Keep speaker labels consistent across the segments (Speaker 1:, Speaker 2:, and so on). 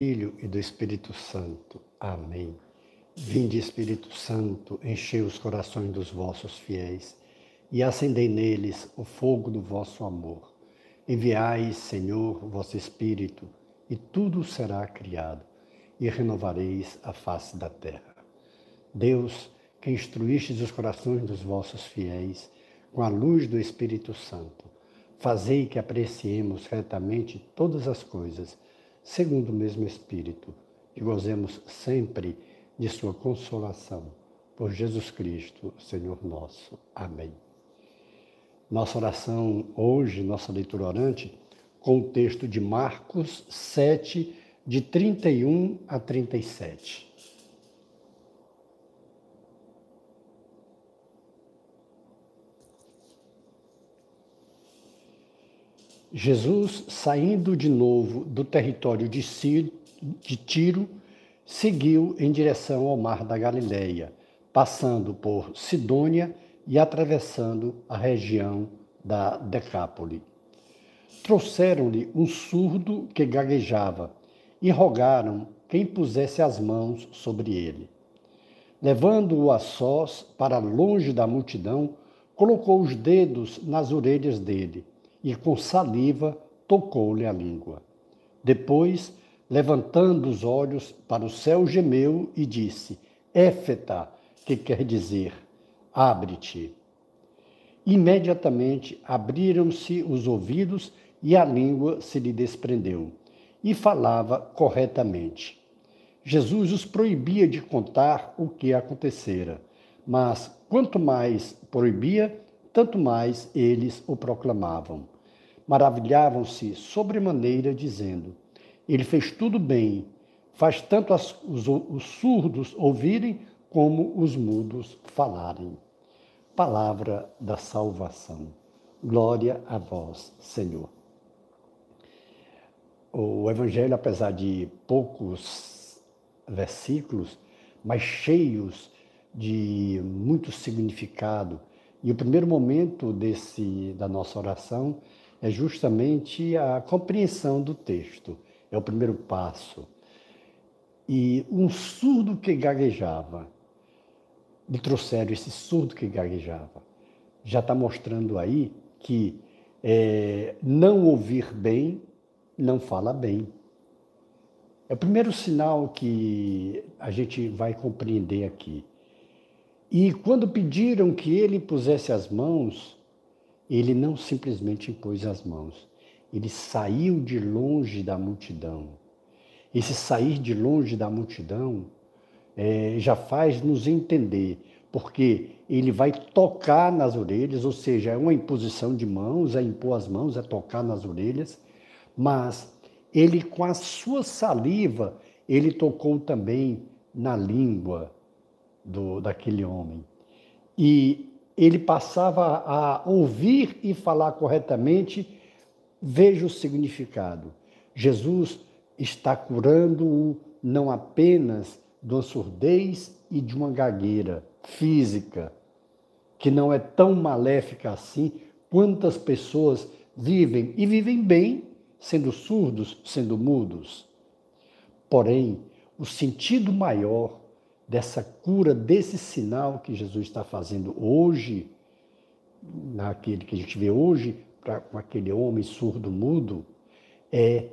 Speaker 1: Filho e do Espírito Santo. Amém. Vinde, Espírito Santo, enchei os corações dos vossos fiéis e acendei neles o fogo do vosso amor. Enviai, Senhor, vosso Espírito, e tudo será criado, e renovareis a face da terra. Deus, que instruístes os corações dos vossos fiéis com a luz do Espírito Santo, fazei que apreciemos retamente todas as coisas segundo o mesmo Espírito, e gozemos sempre de Sua consolação. Por Jesus Cristo, Senhor nosso. Amém. Nossa oração hoje, nossa leitura orante, com o texto de Marcos 7, de 31 a 37. Jesus, saindo de novo do território de, Ciro, de Tiro, seguiu em direção ao mar da Galileia, passando por Sidônia e atravessando a região da Decápole. Trouxeram-lhe um surdo que gaguejava e rogaram quem pusesse as mãos sobre ele. Levando-o a sós para longe da multidão, colocou os dedos nas orelhas dele e com saliva tocou-lhe a língua. Depois, levantando os olhos para o céu, gemeu e disse: Éfeta, que quer dizer, abre-te. Imediatamente abriram-se os ouvidos e a língua se lhe desprendeu, e falava corretamente. Jesus os proibia de contar o que acontecera, mas quanto mais proibia, tanto mais eles o proclamavam. Maravilhavam-se sobremaneira, dizendo: Ele fez tudo bem, faz tanto as, os, os surdos ouvirem como os mudos falarem. Palavra da salvação. Glória a vós, Senhor. O Evangelho, apesar de poucos versículos, mas cheios de muito significado, e o primeiro momento desse, da nossa oração é justamente a compreensão do texto. É o primeiro passo. E um surdo que gaguejava, me trouxeram esse surdo que gaguejava. Já está mostrando aí que é, não ouvir bem não fala bem. É o primeiro sinal que a gente vai compreender aqui. E quando pediram que ele pusesse as mãos, ele não simplesmente impôs as mãos, ele saiu de longe da multidão. Esse sair de longe da multidão é, já faz nos entender, porque ele vai tocar nas orelhas, ou seja, é uma imposição de mãos, é impor as mãos, é tocar nas orelhas, mas ele, com a sua saliva, ele tocou também na língua do, daquele homem. E ele passava a ouvir e falar corretamente, veja o significado. Jesus está curando-o não apenas de uma surdez e de uma gagueira física, que não é tão maléfica assim. Quantas pessoas vivem e vivem bem sendo surdos, sendo mudos. Porém, o sentido maior dessa cura, desse sinal que Jesus está fazendo hoje, naquele que a gente vê hoje, pra, com aquele homem surdo mudo, é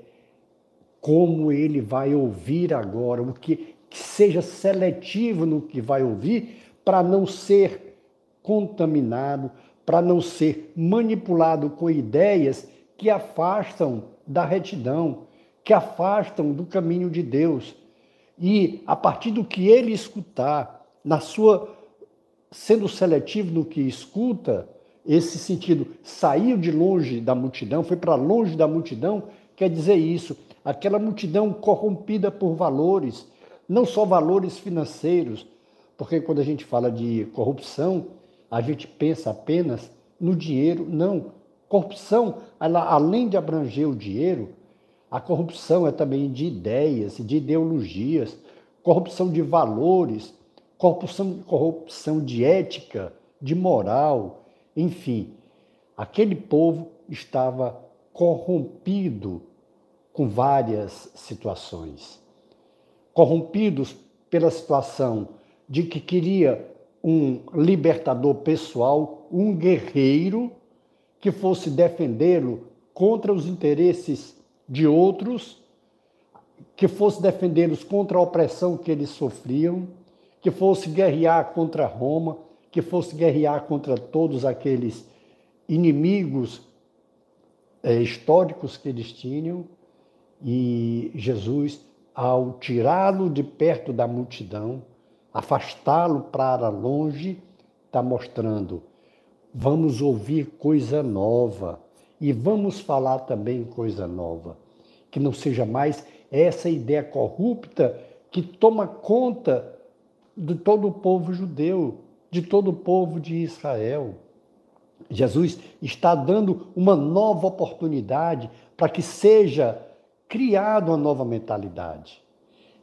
Speaker 1: como ele vai ouvir agora, o que, que seja seletivo no que vai ouvir, para não ser contaminado, para não ser manipulado com ideias que afastam da retidão, que afastam do caminho de Deus e a partir do que ele escutar, na sua sendo seletivo no que escuta, esse sentido saiu de longe da multidão, foi para longe da multidão, quer dizer isso, aquela multidão corrompida por valores, não só valores financeiros, porque quando a gente fala de corrupção, a gente pensa apenas no dinheiro, não. Corrupção, ela, além de abranger o dinheiro, a corrupção é também de ideias, de ideologias, corrupção de valores, corrupção, corrupção de ética, de moral, enfim. Aquele povo estava corrompido com várias situações. Corrompidos pela situação de que queria um libertador pessoal, um guerreiro que fosse defendê-lo contra os interesses de outros, que fosse defendê-los contra a opressão que eles sofriam, que fosse guerrear contra Roma, que fosse guerrear contra todos aqueles inimigos é, históricos que eles tinham. E Jesus, ao tirá-lo de perto da multidão, afastá-lo para longe, está mostrando: vamos ouvir coisa nova e vamos falar também coisa nova. Que não seja mais essa ideia corrupta que toma conta de todo o povo judeu, de todo o povo de Israel. Jesus está dando uma nova oportunidade para que seja criada uma nova mentalidade.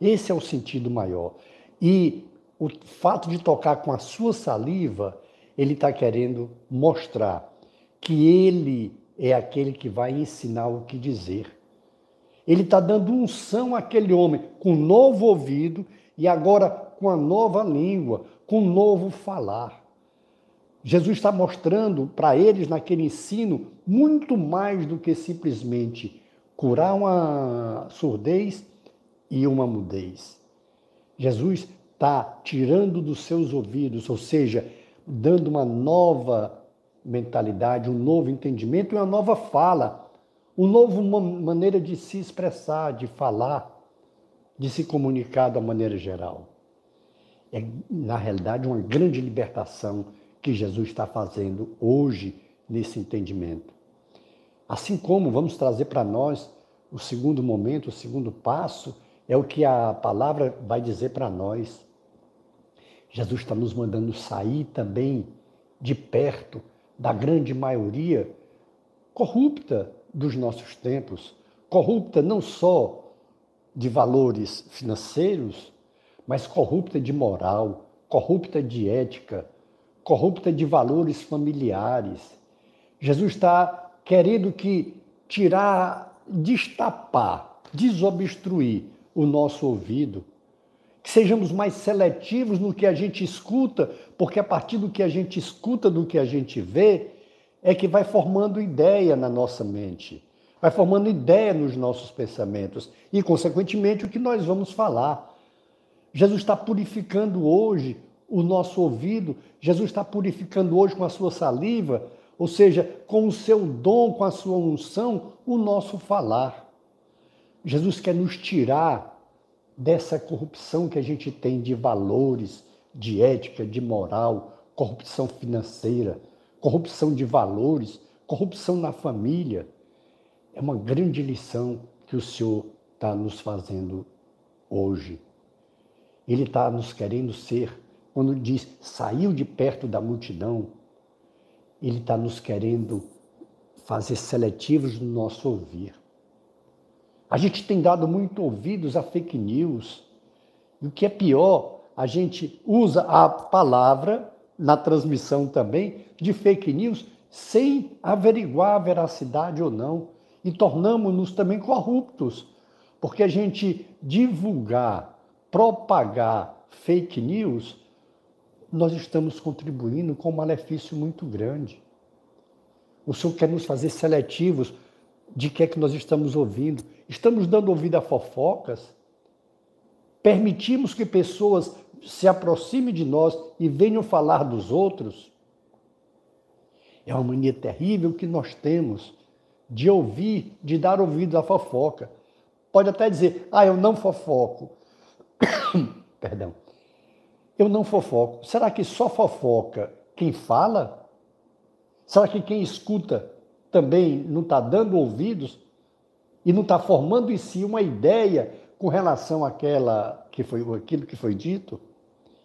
Speaker 1: Esse é o sentido maior. E o fato de tocar com a sua saliva, ele está querendo mostrar que ele é aquele que vai ensinar o que dizer. Ele está dando unção àquele homem com um novo ouvido e agora com a nova língua, com um novo falar. Jesus está mostrando para eles naquele ensino muito mais do que simplesmente curar uma surdez e uma mudez. Jesus está tirando dos seus ouvidos, ou seja, dando uma nova mentalidade, um novo entendimento e uma nova fala, uma nova maneira de se expressar, de falar, de se comunicar da maneira geral. É, na realidade, uma grande libertação que Jesus está fazendo hoje nesse entendimento. Assim como vamos trazer para nós o segundo momento, o segundo passo, é o que a palavra vai dizer para nós. Jesus está nos mandando sair também de perto da grande maioria corrupta dos nossos tempos, corrupta não só de valores financeiros, mas corrupta de moral, corrupta de ética, corrupta de valores familiares. Jesus está querendo que tirar, destapar, desobstruir o nosso ouvido, que sejamos mais seletivos no que a gente escuta, porque a partir do que a gente escuta, do que a gente vê, é que vai formando ideia na nossa mente, vai formando ideia nos nossos pensamentos e, consequentemente, o que nós vamos falar. Jesus está purificando hoje o nosso ouvido, Jesus está purificando hoje com a sua saliva, ou seja, com o seu dom, com a sua unção, o nosso falar. Jesus quer nos tirar dessa corrupção que a gente tem de valores, de ética, de moral, corrupção financeira, corrupção de valores, corrupção na família. É uma grande lição que o Senhor está nos fazendo hoje. Ele está nos querendo ser, quando diz saiu de perto da multidão, ele está nos querendo fazer seletivos no nosso ouvir. A gente tem dado muito ouvidos a fake news. E o que é pior, a gente usa a palavra na transmissão também de fake news sem averiguar a veracidade ou não. E tornamos-nos também corruptos, porque a gente divulgar, propagar fake news, nós estamos contribuindo com um malefício muito grande. O Senhor quer nos fazer seletivos de que é que nós estamos ouvindo. Estamos dando ouvido a fofocas? Permitimos que pessoas se aproximem de nós e venham falar dos outros? É uma mania terrível que nós temos de ouvir, de dar ouvido à fofoca. Pode até dizer, ah, eu não fofoco. Perdão. Eu não fofoco. Será que só fofoca quem fala? Será que quem escuta também não está dando ouvidos e não está formando em si uma ideia com relação àquela que foi, aquilo que foi dito,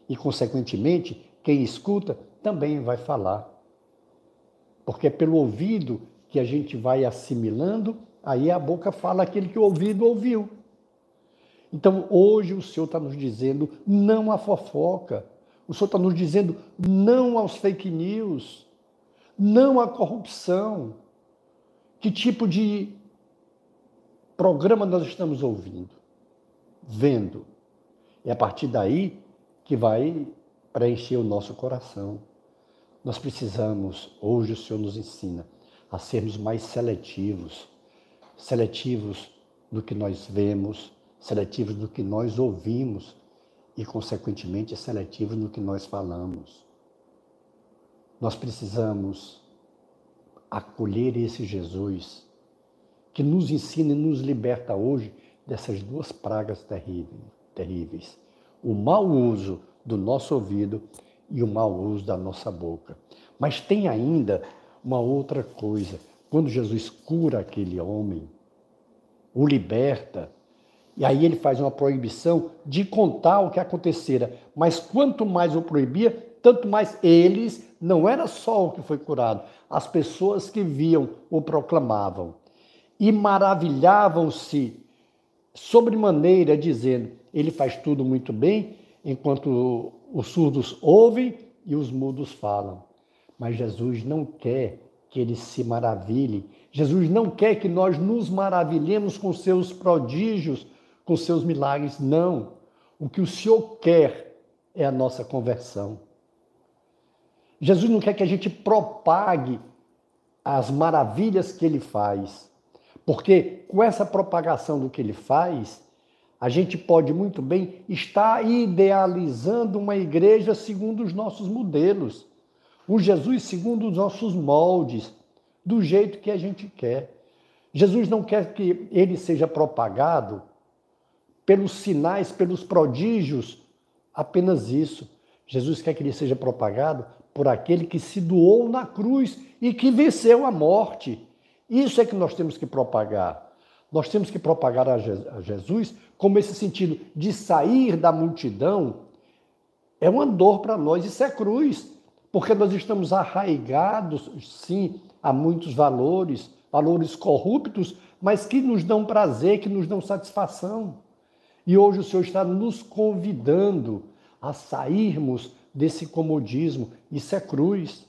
Speaker 1: e, consequentemente, quem escuta também vai falar. Porque é pelo ouvido que a gente vai assimilando, aí a boca fala aquilo que o ouvido ouviu. Então, hoje o Senhor está nos dizendo não à fofoca. O Senhor está nos dizendo não aos fake news, não à corrupção, que tipo de programa nós estamos ouvindo, vendo. É a partir daí que vai preencher o nosso coração. Nós precisamos, hoje o Senhor nos ensina, a sermos mais seletivos seletivos no que nós vemos, seletivos no que nós ouvimos e, consequentemente, seletivos no que nós falamos. Nós precisamos acolher esse Jesus que nos ensina e nos liberta hoje dessas duas pragas terríveis: o mau uso do nosso ouvido e o mau uso da nossa boca. Mas tem ainda uma outra coisa. Quando Jesus cura aquele homem, o liberta, e aí ele faz uma proibição de contar o que acontecera. Mas quanto mais o proibia, tanto mais eles, não era só o que foi curado, as pessoas que viam o proclamavam. E maravilhavam-se sobremaneira, dizendo: ele faz tudo muito bem, enquanto os surdos ouvem e os mudos falam. Mas Jesus não quer que eles se maravilhem. Jesus não quer que nós nos maravilhemos com seus prodígios, com seus milagres. Não. O que o Senhor quer é a nossa conversão. Jesus não quer que a gente propague as maravilhas que ele faz, porque com essa propagação do que ele faz, a gente pode muito bem estar idealizando uma igreja segundo os nossos modelos um Jesus segundo os nossos moldes, do jeito que a gente quer. Jesus não quer que ele seja propagado pelos sinais, pelos prodígios, apenas isso. Jesus quer que ele seja propagado por aquele que se doou na cruz e que venceu a morte. Isso é que nós temos que propagar. Nós temos que propagar a Jesus como esse sentido de sair da multidão. É uma dor para nós, isso é cruz porque nós estamos arraigados, sim, a muitos valores, valores corruptos, mas que nos dão prazer, que nos dão satisfação. E hoje o Senhor está nos convidando a sairmos desse comodismo. Isso é cruz.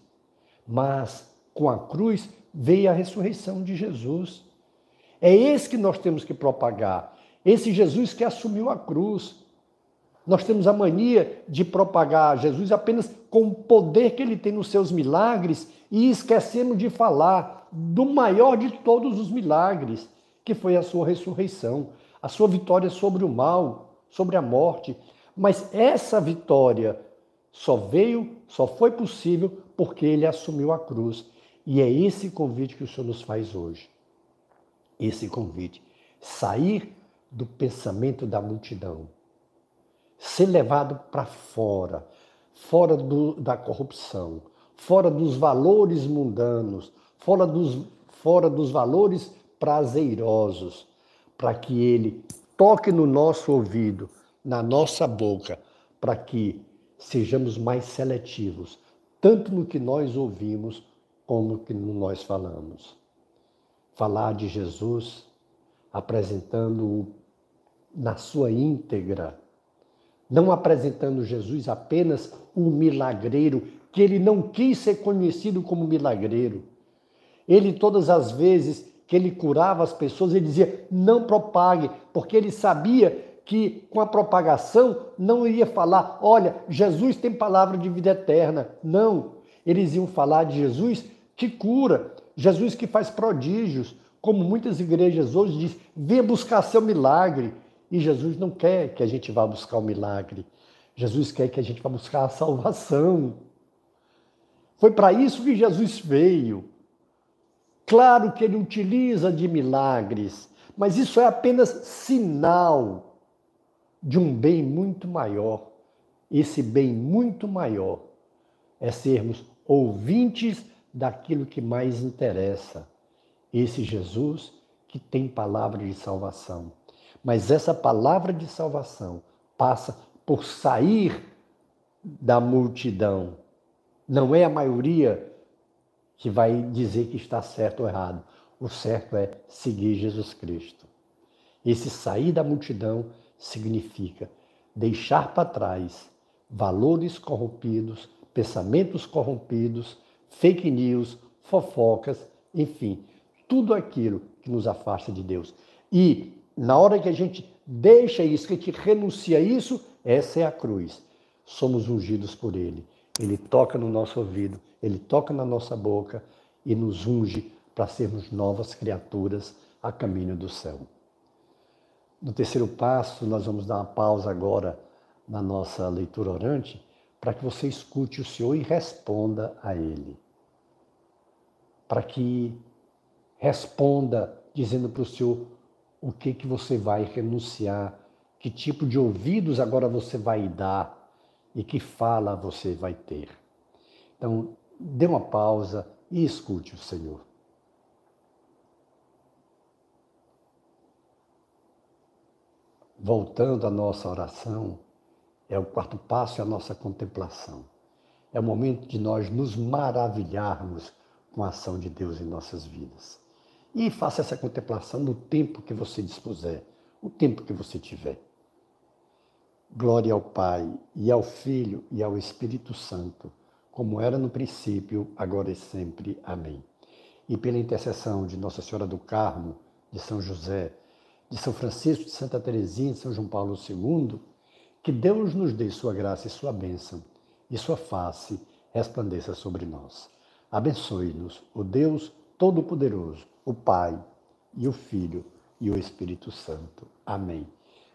Speaker 1: Mas com a cruz veio a ressurreição de Jesus. É esse que nós temos que propagar. Esse Jesus que assumiu a cruz. Nós temos a mania de propagar Jesus apenas com o poder que ele tem nos seus milagres e esquecemos de falar do maior de todos os milagres, que foi a sua ressurreição, a sua vitória sobre o mal, sobre a morte. Mas essa vitória só veio, só foi possível porque ele assumiu a cruz. E é esse convite que o Senhor nos faz hoje. Esse convite. Sair do pensamento da multidão. Ser levado para fora, fora do, da corrupção, fora dos valores mundanos, fora dos, fora dos valores prazerosos, para que ele toque no nosso ouvido, na nossa boca, para que sejamos mais seletivos, tanto no que nós ouvimos como no que nós falamos. Falar de Jesus, apresentando-o na sua íntegra, não apresentando Jesus apenas um milagreiro, que ele não quis ser conhecido como milagreiro. Ele, todas as vezes que ele curava as pessoas, ele dizia: não propague, porque ele sabia que com a propagação não ia falar, olha, Jesus tem palavra de vida eterna. Não. Eles iam falar de Jesus que cura, Jesus que faz prodígios, como muitas igrejas hoje dizem, venha buscar seu milagre. E Jesus não quer que a gente vá buscar o milagre. Jesus quer que a gente vá buscar a salvação. Foi para isso que Jesus veio. Claro que ele utiliza de milagres, mas isso é apenas sinal de um bem muito maior. Esse bem muito maior é sermos ouvintes daquilo que mais interessa. Esse Jesus que tem palavra de salvação. Mas essa palavra de salvação passa por sair da multidão. Não é a maioria que vai dizer que está certo ou errado. O certo é seguir Jesus Cristo. Esse sair da multidão significa deixar para trás valores corrompidos, pensamentos corrompidos, fake news, fofocas, enfim, tudo aquilo que nos afasta de Deus. E na hora que a gente deixa isso, que a gente renuncia a isso, essa é a cruz. Somos ungidos por Ele. Ele toca no nosso ouvido, Ele toca na nossa boca e nos unge para sermos novas criaturas a caminho do céu. No terceiro passo, nós vamos dar uma pausa agora na nossa leitura orante para que você escute o Senhor e responda a Ele. Para que responda dizendo para o Senhor o que, que você vai renunciar, que tipo de ouvidos agora você vai dar e que fala você vai ter. Então, dê uma pausa e escute o Senhor. Voltando à nossa oração, é o quarto passo, é a nossa contemplação. É o momento de nós nos maravilharmos com a ação de Deus em nossas vidas. E faça essa contemplação no tempo que você dispuser, o tempo que você tiver. Glória ao Pai, e ao Filho, e ao Espírito Santo, como era no princípio, agora e sempre. Amém. E pela intercessão de Nossa Senhora do Carmo, de São José, de São Francisco, de Santa Teresinha, de São João Paulo II, que Deus nos dê sua graça e sua bênção, e sua face resplandeça sobre nós. Abençoe-nos, o Deus Todo-Poderoso, o Pai e o Filho e o Espírito Santo. Amém.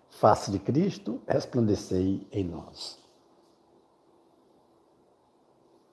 Speaker 1: Face de Cristo, resplandecei em nós.